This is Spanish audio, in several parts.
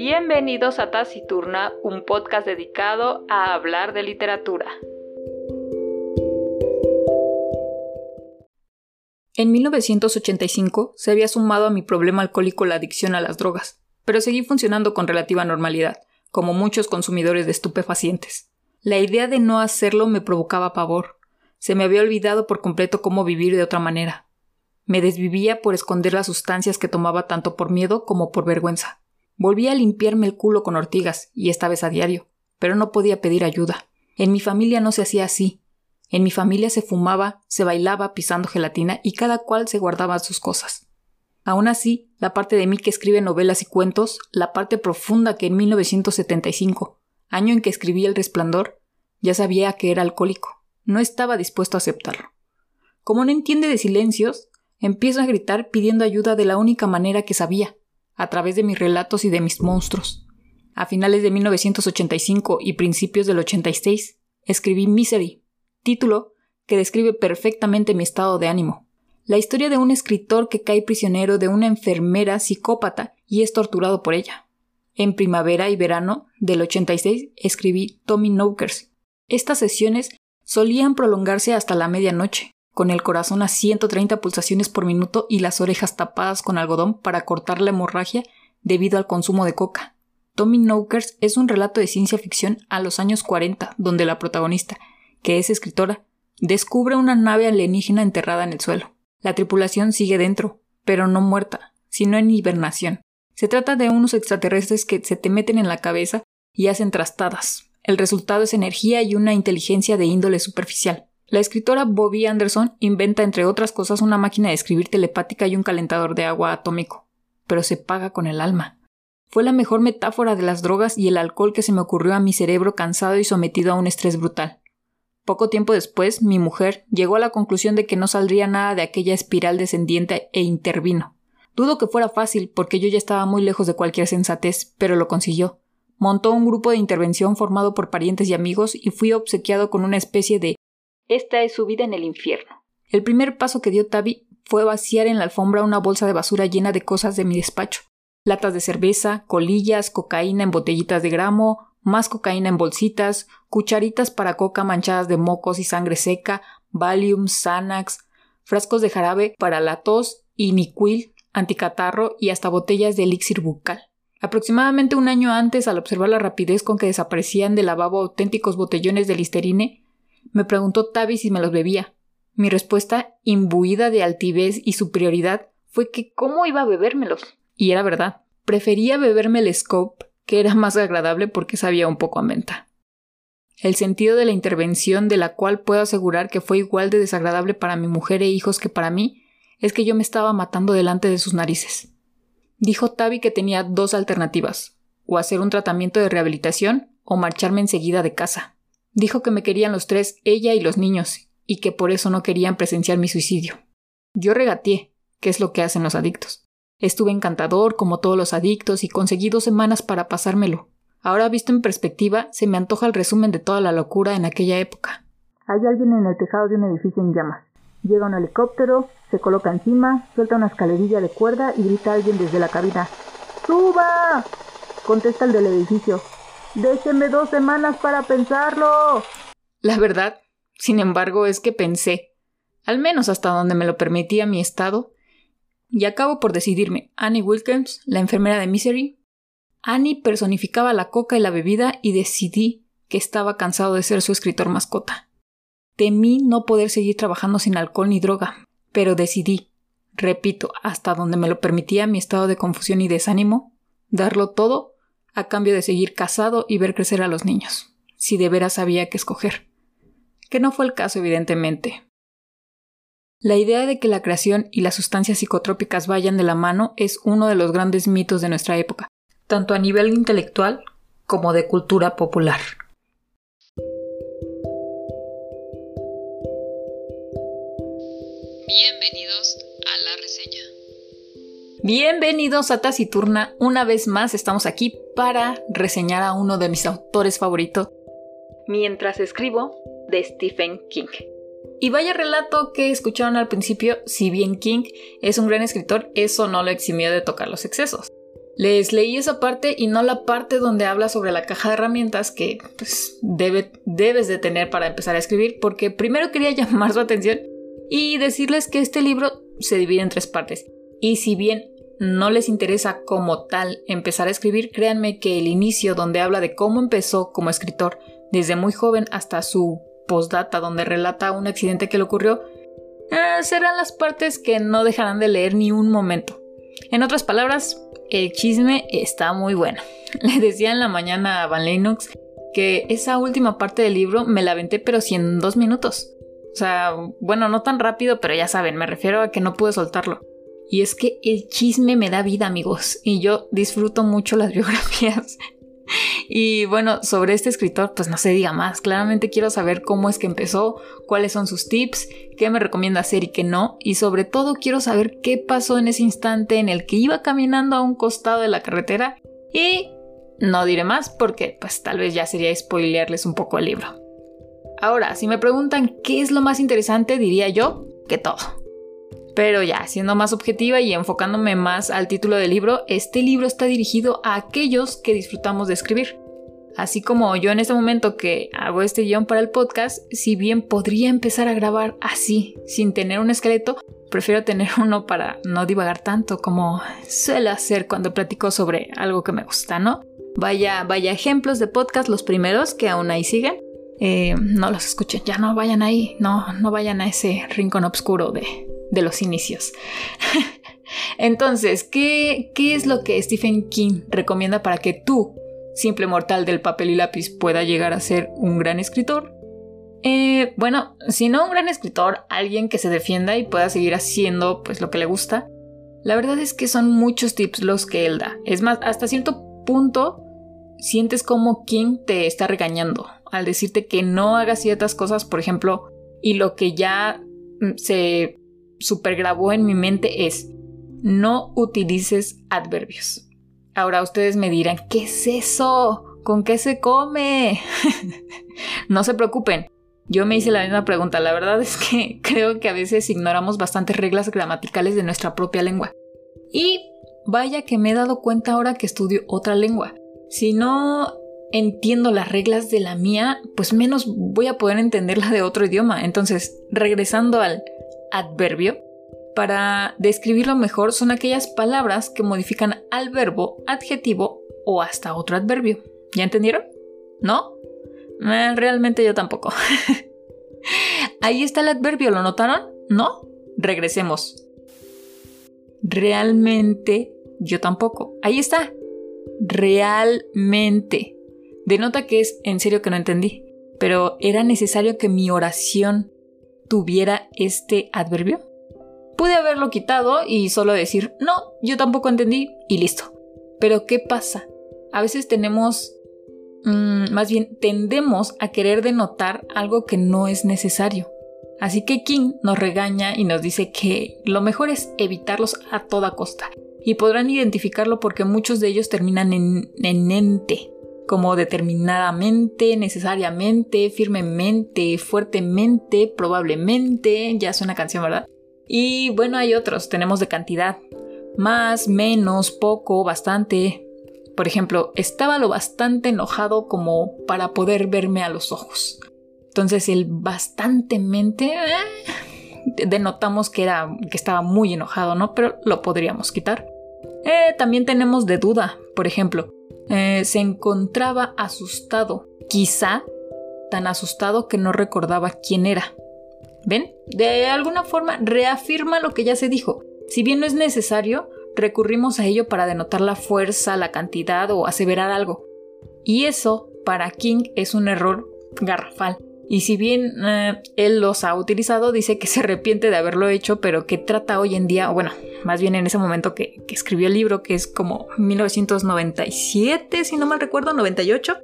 Bienvenidos a Taciturna, un podcast dedicado a hablar de literatura. En 1985 se había sumado a mi problema alcohólico la adicción a las drogas, pero seguí funcionando con relativa normalidad, como muchos consumidores de estupefacientes. La idea de no hacerlo me provocaba pavor. Se me había olvidado por completo cómo vivir de otra manera. Me desvivía por esconder las sustancias que tomaba tanto por miedo como por vergüenza. Volví a limpiarme el culo con ortigas, y esta vez a diario, pero no podía pedir ayuda. En mi familia no se hacía así. En mi familia se fumaba, se bailaba pisando gelatina y cada cual se guardaba sus cosas. Aún así, la parte de mí que escribe novelas y cuentos, la parte profunda que en 1975, año en que escribí El Resplandor, ya sabía que era alcohólico. No estaba dispuesto a aceptarlo. Como no entiende de silencios, empiezo a gritar pidiendo ayuda de la única manera que sabía, a través de mis relatos y de mis monstruos. A finales de 1985 y principios del 86, escribí Misery, título que describe perfectamente mi estado de ánimo. La historia de un escritor que cae prisionero de una enfermera psicópata y es torturado por ella. En primavera y verano del 86 escribí Tommy Knockers. Estas sesiones solían prolongarse hasta la medianoche, con el corazón a 130 pulsaciones por minuto y las orejas tapadas con algodón para cortar la hemorragia debido al consumo de coca. Tommy Knockers es un relato de ciencia ficción a los años 40, donde la protagonista, que es escritora, descubre una nave alienígena enterrada en el suelo. La tripulación sigue dentro, pero no muerta, sino en hibernación. Se trata de unos extraterrestres que se te meten en la cabeza y hacen trastadas. El resultado es energía y una inteligencia de índole superficial. La escritora Bobby Anderson inventa, entre otras cosas, una máquina de escribir telepática y un calentador de agua atómico, pero se paga con el alma. Fue la mejor metáfora de las drogas y el alcohol que se me ocurrió a mi cerebro cansado y sometido a un estrés brutal. Poco tiempo después, mi mujer llegó a la conclusión de que no saldría nada de aquella espiral descendiente e intervino. Dudo que fuera fácil, porque yo ya estaba muy lejos de cualquier sensatez, pero lo consiguió. Montó un grupo de intervención formado por parientes y amigos y fui obsequiado con una especie de Esta es su vida en el infierno. El primer paso que dio Tavi fue vaciar en la alfombra una bolsa de basura llena de cosas de mi despacho. Latas de cerveza, colillas, cocaína en botellitas de gramo, más cocaína en bolsitas, cucharitas para coca manchadas de mocos y sangre seca, Valium, Xanax, frascos de jarabe para la tos y Niquil, anticatarro y hasta botellas de elixir bucal. Aproximadamente un año antes, al observar la rapidez con que desaparecían del lavabo auténticos botellones de listerine, me preguntó Tavi si me los bebía. Mi respuesta, imbuida de altivez y superioridad, fue que cómo iba a bebérmelos. Y era verdad. Prefería beberme el scope que era más agradable porque sabía un poco a menta. El sentido de la intervención, de la cual puedo asegurar que fue igual de desagradable para mi mujer e hijos que para mí, es que yo me estaba matando delante de sus narices. Dijo Tavi que tenía dos alternativas, o hacer un tratamiento de rehabilitación o marcharme enseguida de casa. Dijo que me querían los tres, ella y los niños, y que por eso no querían presenciar mi suicidio. Yo regateé, que es lo que hacen los adictos. Estuve encantador como todos los adictos y conseguí dos semanas para pasármelo. Ahora visto en perspectiva, se me antoja el resumen de toda la locura en aquella época. Hay alguien en el tejado de un edificio en llamas. Llega un helicóptero, se coloca encima, suelta una escalerilla de cuerda y grita a alguien desde la cabina. ¡Suba! Contesta el del edificio. Déjeme dos semanas para pensarlo. La verdad, sin embargo, es que pensé, al menos hasta donde me lo permitía mi estado, y acabo por decidirme. Annie Wilkins, la enfermera de Misery. Annie personificaba la coca y la bebida y decidí que estaba cansado de ser su escritor mascota. Temí no poder seguir trabajando sin alcohol ni droga, pero decidí, repito, hasta donde me lo permitía mi estado de confusión y desánimo, darlo todo a cambio de seguir casado y ver crecer a los niños, si de veras había que escoger. Que no fue el caso, evidentemente, la idea de que la creación y las sustancias psicotrópicas vayan de la mano es uno de los grandes mitos de nuestra época, tanto a nivel intelectual como de cultura popular. Bienvenidos. Bienvenidos a Taciturna. Una vez más estamos aquí para reseñar a uno de mis autores favoritos, mientras escribo, de Stephen King. Y vaya relato que escucharon al principio, si bien King es un gran escritor, eso no lo eximió de tocar los excesos. Les leí esa parte y no la parte donde habla sobre la caja de herramientas que pues, debes de tener para empezar a escribir, porque primero quería llamar su atención y decirles que este libro se divide en tres partes. Y si bien no les interesa como tal empezar a escribir, créanme que el inicio donde habla de cómo empezó como escritor desde muy joven hasta su postdata donde relata un accidente que le ocurrió, eh, serán las partes que no dejarán de leer ni un momento. En otras palabras, el chisme está muy bueno. Le decía en la mañana a Van Lennox que esa última parte del libro me la aventé pero si en dos minutos. O sea, bueno, no tan rápido, pero ya saben, me refiero a que no pude soltarlo. Y es que el chisme me da vida, amigos, y yo disfruto mucho las biografías. Y bueno, sobre este escritor, pues no se diga más. Claramente quiero saber cómo es que empezó, cuáles son sus tips, qué me recomienda hacer y qué no. Y sobre todo quiero saber qué pasó en ese instante en el que iba caminando a un costado de la carretera. Y no diré más porque pues tal vez ya sería spoilearles un poco el libro. Ahora, si me preguntan qué es lo más interesante, diría yo que todo. Pero ya, siendo más objetiva y enfocándome más al título del libro, este libro está dirigido a aquellos que disfrutamos de escribir. Así como yo en este momento que hago este guion para el podcast, si bien podría empezar a grabar así, sin tener un esqueleto, prefiero tener uno para no divagar tanto como suele hacer cuando platico sobre algo que me gusta, ¿no? Vaya, vaya ejemplos de podcast, los primeros que aún ahí siguen. Eh, no los escuchen, ya no vayan ahí, no, no vayan a ese rincón oscuro de, de los inicios. Entonces, ¿qué, ¿qué es lo que Stephen King recomienda para que tú, simple mortal del papel y lápiz, pueda llegar a ser un gran escritor? Eh, bueno, si no un gran escritor, alguien que se defienda y pueda seguir haciendo pues lo que le gusta. La verdad es que son muchos tips los que él da. Es más, hasta cierto punto sientes como King te está regañando al decirte que no hagas ciertas cosas, por ejemplo, y lo que ya mm, se grabó en mi mente es no utilices adverbios. Ahora ustedes me dirán, ¿qué es eso? ¿Con qué se come? no se preocupen. Yo me hice la misma pregunta. La verdad es que creo que a veces ignoramos bastantes reglas gramaticales de nuestra propia lengua. Y vaya que me he dado cuenta ahora que estudio otra lengua. Si no entiendo las reglas de la mía, pues menos voy a poder entender la de otro idioma. Entonces, regresando al adverbio, para describirlo mejor son aquellas palabras que modifican al verbo, adjetivo o hasta otro adverbio. ¿Ya entendieron? ¿No? Eh, realmente yo tampoco. Ahí está el adverbio, ¿lo notaron? ¿No? Regresemos. Realmente yo tampoco. Ahí está. Realmente. Denota que es en serio que no entendí. Pero era necesario que mi oración tuviera este adverbio? Pude haberlo quitado y solo decir, no, yo tampoco entendí y listo. Pero ¿qué pasa? A veces tenemos, mm, más bien tendemos a querer denotar algo que no es necesario. Así que King nos regaña y nos dice que lo mejor es evitarlos a toda costa. Y podrán identificarlo porque muchos de ellos terminan en, en ente, como determinadamente, necesariamente, firmemente, fuertemente, probablemente, ya es una canción, ¿verdad? Y bueno, hay otros, tenemos de cantidad, más, menos, poco, bastante. Por ejemplo, estaba lo bastante enojado como para poder verme a los ojos. Entonces el bastantemente eh, denotamos que era que estaba muy enojado, ¿no? Pero lo podríamos quitar. Eh, también tenemos de duda, por ejemplo, eh, se encontraba asustado, quizá tan asustado que no recordaba quién era. ¿Ven? De alguna forma reafirma lo que ya se dijo. Si bien no es necesario, recurrimos a ello para denotar la fuerza, la cantidad o aseverar algo. Y eso, para King, es un error garrafal. Y si bien eh, él los ha utilizado, dice que se arrepiente de haberlo hecho, pero que trata hoy en día, bueno, más bien en ese momento que, escribió el libro, que es como 1997, si no mal recuerdo, 98,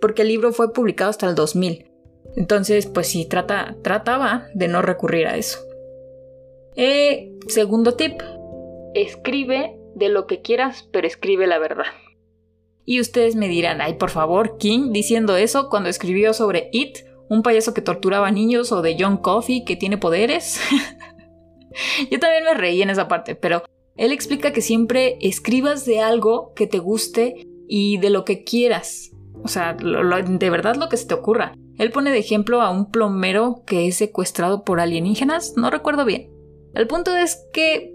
porque el libro fue publicado hasta el 2000. Entonces, pues sí, trata, trataba de no recurrir a eso. Eh, segundo tip, escribe de lo que quieras, pero escribe la verdad. Y ustedes me dirán, ay, por favor, King diciendo eso cuando escribió sobre It, un payaso que torturaba niños, o de John Coffey que tiene poderes. Yo también me reí en esa parte, pero Él explica que siempre escribas de algo que te guste y de lo que quieras. O sea, de verdad lo que se te ocurra. Él pone de ejemplo a un plomero que es secuestrado por alienígenas, no recuerdo bien. El punto es que,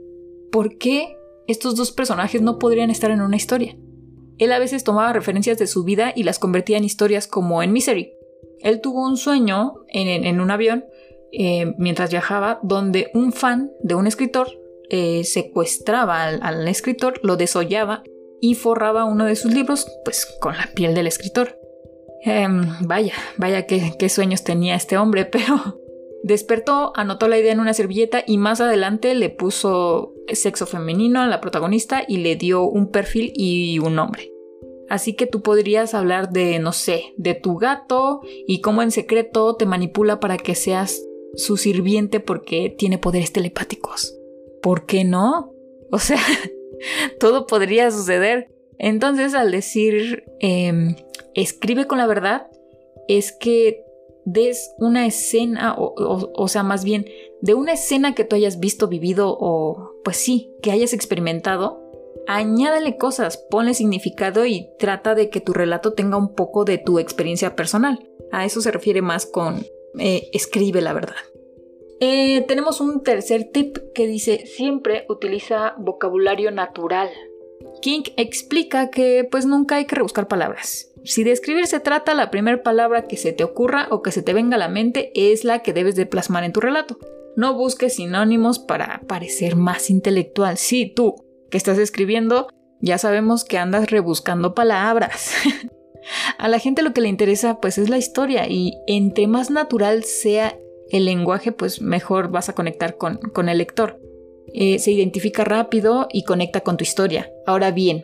¿por qué estos dos personajes no podrían estar en una historia? Él a veces tomaba referencias de su vida y las convertía en historias como en Misery. Él tuvo un sueño en, un avión eh, mientras viajaba donde un fan de un escritor eh, secuestraba al, escritor, lo desollaba y forraba uno de sus libros pues con la piel del escritor. Em, vaya, vaya qué, sueños tenía este hombre, pero despertó, anotó la idea en una servilleta y más adelante le puso sexo femenino a la protagonista y le dio un perfil y un nombre. Así que tú podrías hablar de, no sé, de tu gato y cómo en secreto te manipula para que seas su sirviente porque tiene poderes telepáticos. ¿Por qué no? O sea, todo podría suceder. Entonces, al decir em, escribe con la verdad, es que des una escena, o, sea, más bien, de una escena que tú hayas visto, vivido, o pues sí, que hayas experimentado, añádale cosas, ponle significado y trata de que tu relato tenga un poco de tu experiencia personal. A eso se refiere más con escribe la verdad. Eh, tenemos un tercer tip que dice siempre utiliza vocabulario natural. King explica que pues nunca hay que rebuscar palabras. Si de escribir se trata, la primera palabra que se te ocurra o que se te venga a la mente es la que debes de plasmar en tu relato. No busques sinónimos para parecer más intelectual. Sí, tú, que estás escribiendo, ya sabemos que andas rebuscando palabras. a la gente lo que le interesa pues es la historia y entre más natural sea el lenguaje, pues mejor vas a conectar con, el lector. Eh, se identifica rápido y conecta con tu historia. Ahora bien,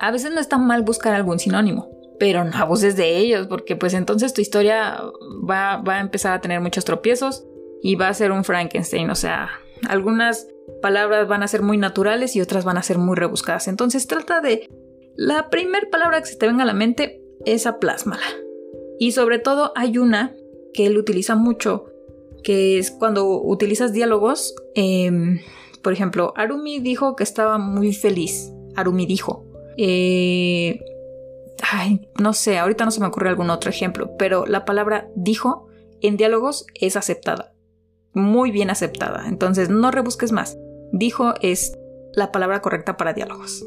a veces no está mal buscar algún sinónimo, pero no abuses de ellos, porque pues entonces tu historia va, va a empezar a tener muchos tropiezos y va a ser un Frankenstein. O sea, algunas palabras van a ser muy naturales y otras van a ser muy rebuscadas. Entonces trata de la primera palabra que se te venga a la mente, esa plásmala. Y sobre todo hay una que él utiliza mucho que es cuando utilizas diálogos. Em, por ejemplo, Arumi dijo que estaba muy feliz. Arumi dijo. Eh, ay, no sé, ahorita no se me ocurre algún otro ejemplo, pero la palabra dijo en diálogos es aceptada. Muy bien aceptada. Entonces no rebusques más. Dijo es la palabra correcta para diálogos.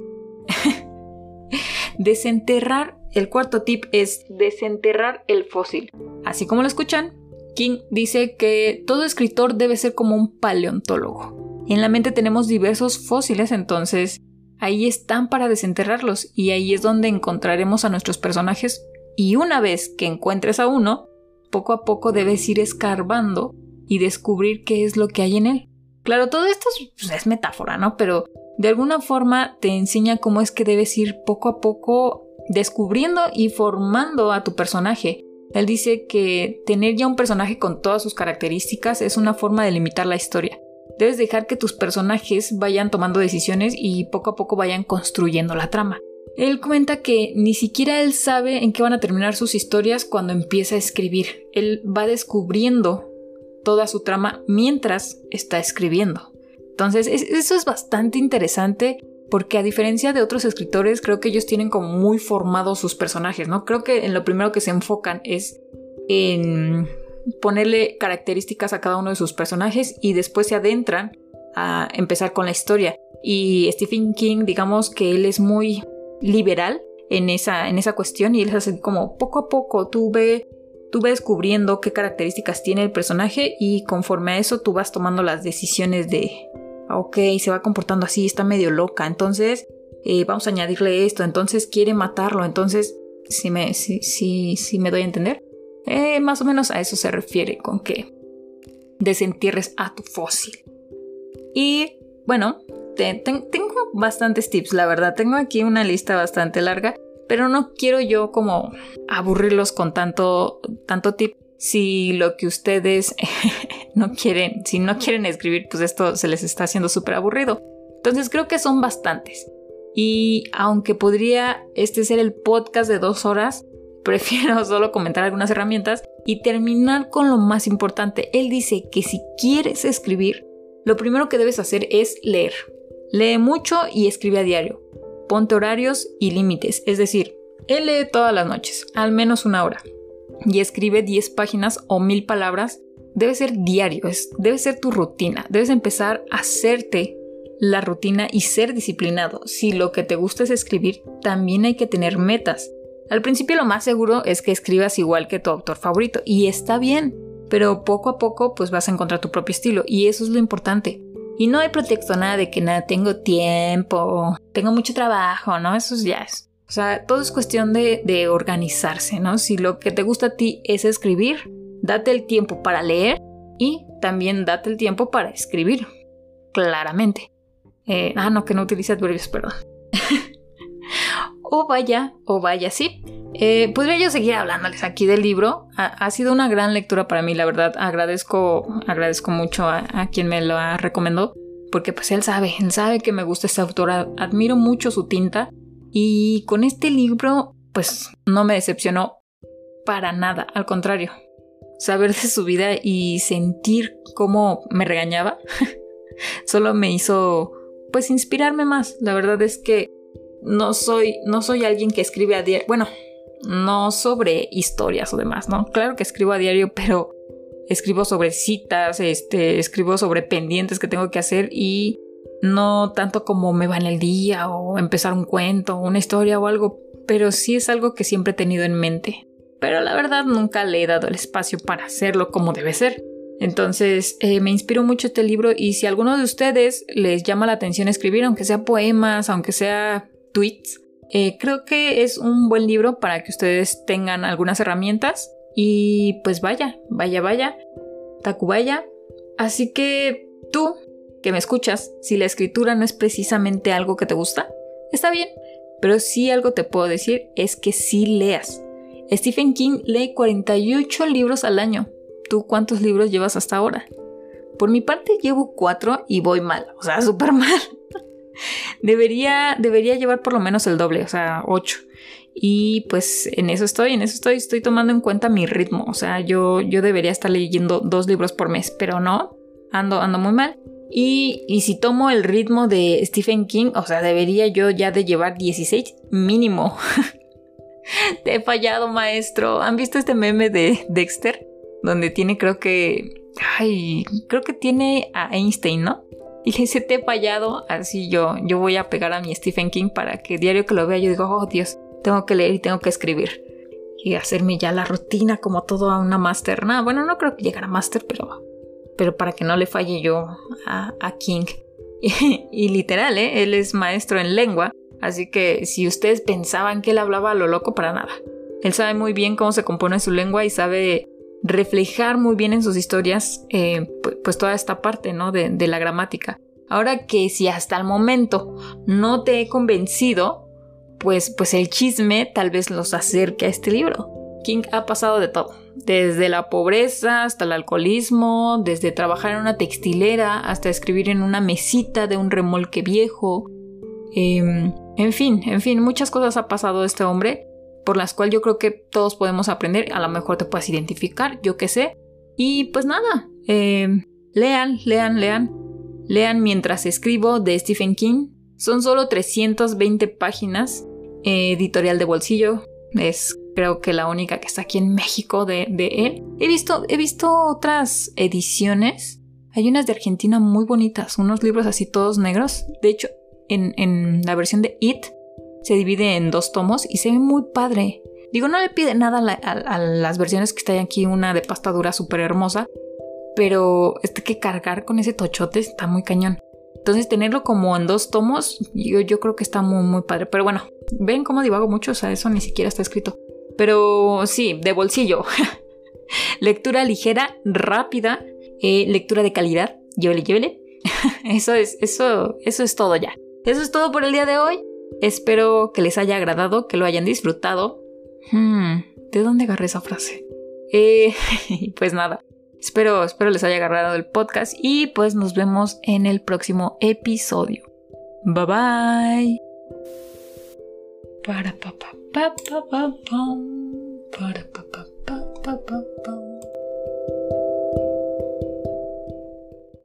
desenterrar, el cuarto tip es desenterrar el fósil. Así como lo escuchan, King dice que todo escritor debe ser como un paleontólogo. En la mente tenemos diversos fósiles, entonces ahí están para desenterrarlos y ahí es donde encontraremos a nuestros personajes y una vez que encuentres a uno, poco a poco debes ir escarbando y descubrir qué es lo que hay en él. Claro, todo esto es, pues, es metáfora, ¿no? Pero de alguna forma te enseña cómo es que debes ir poco a poco descubriendo y formando a tu personaje él dice que tener ya un personaje con todas sus características es una forma de limitar la historia. Debes dejar que tus personajes vayan tomando decisiones y poco a poco vayan construyendo la trama. Él comenta que ni siquiera él sabe en qué van a terminar sus historias cuando empieza a escribir. Él va descubriendo toda su trama mientras está escribiendo. Entonces, eso es bastante interesante porque a diferencia de otros escritores, creo que ellos tienen como muy formados sus personajes, ¿no? Creo que en lo primero que se enfocan es en ponerle características a cada uno de sus personajes y después se adentran a empezar con la historia. Y Stephen King, digamos que él es muy liberal en esa, en esa cuestión y él hace como poco a poco tú ve, tú descubriendo qué características tiene el personaje y conforme a eso tú vas tomando las decisiones de, ok, se va comportando así, está medio loca, entonces eh, vamos a añadirle esto, entonces quiere matarlo, entonces, si me, si, me doy a entender, eh, más o menos a eso se refiere con que desentierres a tu fósil. Y bueno, tengo bastantes tips, la verdad, tengo aquí una lista bastante larga, pero no quiero yo como aburrirlos con tanto, tanto tip si lo que ustedes no quieren, si no quieren escribir, pues esto se les está haciendo súper aburrido. Entonces creo que son bastantes. Y aunque podría este ser el podcast de dos horas, prefiero solo comentar algunas herramientas y terminar con lo más importante. Él dice que si quieres escribir, lo primero que debes hacer es leer. Lee mucho y escribe a diario. Ponte horarios y límites, es decir, él lee todas las noches, al menos una hora, y escribe 10 páginas o 1000 palabras. Debe ser diario, debe ser tu rutina, debes empezar a hacerte la rutina y ser disciplinado. Si lo que te gusta es escribir, también hay que tener metas. Al principio lo más seguro es que escribas igual que tu autor favorito y está bien, pero poco a poco pues vas a encontrar tu propio estilo y eso es lo importante. Y no hay pretexto nada de que nada tengo tiempo, tengo mucho trabajo, ¿no? Eso ya es. O sea, todo es cuestión de, organizarse, ¿no? Si lo que te gusta a ti es escribir, date el tiempo para leer y también date el tiempo para escribir. Claramente. Eh, ah, no, que no utilice adverbios, perdón. o vaya, o vaya, sí. Eh, podría yo seguir hablándoles aquí del libro. Ha, sido una gran lectura para mí, la verdad. Agradezco, agradezco mucho a, quien me lo ha recomendado. Porque pues él sabe, él sabe que me gusta esta autora. Admiro mucho su tinta. Y con este libro, pues no me decepcionó para nada. Al contrario, saber de su vida y sentir cómo me regañaba, solo me hizo pues inspirarme más. La verdad es que no soy, no soy alguien que escribe a diario, bueno, no sobre historias o demás, ¿no? Claro que escribo a diario, pero escribo sobre citas, este, escribo sobre pendientes que tengo que hacer y no tanto como me va en el día o empezar un cuento, una historia o algo, pero sí es algo que siempre he tenido en mente. Pero la verdad nunca le he dado el espacio para hacerlo como debe ser. Entonces eh, me inspiró mucho este libro y si a alguno de ustedes les llama la atención escribir, aunque sea poemas, aunque sea tweets, eh, creo que es un buen libro para que ustedes tengan algunas herramientas y pues vaya, vaya, vaya, Tacubaya. Así que tú me escuchas, si la escritura no es precisamente algo que te gusta, está bien, pero sí algo te puedo decir es que sí leas. Stephen King lee 48 libros al año ¿Tú cuántos libros llevas hasta ahora? Por mi parte llevo cuatro y voy mal, o sea, súper mal. debería, debería llevar por lo menos el doble, o sea, ocho. Y pues en eso estoy, en eso estoy, estoy tomando en cuenta mi ritmo. O sea, yo, yo debería estar leyendo dos libros por mes, pero no, ando, ando muy mal. Y, si tomo el ritmo de Stephen King, o sea, debería yo ya de llevar 16 mínimo. Te he fallado, maestro. ¿Han visto este meme de Dexter? donde tiene creo que, ay, creo que tiene a Einstein, ¿no? Y se te he fallado, así yo, yo voy a pegar a mi Stephen King para que diario que lo vea yo digo, oh Dios, tengo que leer y tengo que escribir. Y hacerme ya la rutina como todo a una máster. No, bueno, no creo que llegue a máster, pero, pero para que no le falle yo a, King. Y, literal, ¿eh? él es maestro en lengua, así que si ustedes pensaban que él hablaba a lo loco, para nada. Él sabe muy bien cómo se compone su lengua y sabe reflejar muy bien en sus historias eh, pues toda esta parte ¿no? de, de la gramática. Ahora que si hasta el momento no te he convencido, pues, pues el chisme tal vez los acerque a este libro. King ha pasado de todo, desde la pobreza hasta el alcoholismo, desde trabajar en una textilera hasta escribir en una mesita de un remolque viejo. Em, en fin, en fin, muchas cosas ha pasado este hombre por las cuales yo creo que todos podemos aprender, a lo mejor te puedes identificar, yo qué sé. Y pues nada, em, lean, lean, lean, lean mientras escribo de Stephen King. Son solo 320 páginas, eh, editorial de bolsillo, es creo que la única que está aquí en México de, él. He visto, he visto otras ediciones. Hay unas de Argentina muy bonitas, unos libros así todos negros. De hecho, en, en la versión de It se divide en dos tomos y se ve muy padre. Digo, no le pide nada a, las versiones que están aquí, una de pasta dura súper hermosa, pero este que cargar con ese tochote está muy cañón. Entonces tenerlo como en dos tomos, yo, yo creo que está muy, muy padre. Pero bueno, ven cómo divago mucho, o sea, eso ni siquiera está escrito. Pero sí, de bolsillo. lectura ligera, rápida, eh, lectura de calidad. Llévele, llévele. eso es, eso, eso es todo ya. Eso es todo por el día de hoy. Espero que les haya agradado, que lo hayan disfrutado. Hmm, ¿De dónde agarré esa frase? Eh, pues nada, espero, espero les haya agradado el podcast y pues nos vemos en el próximo episodio. Bye bye. Para pa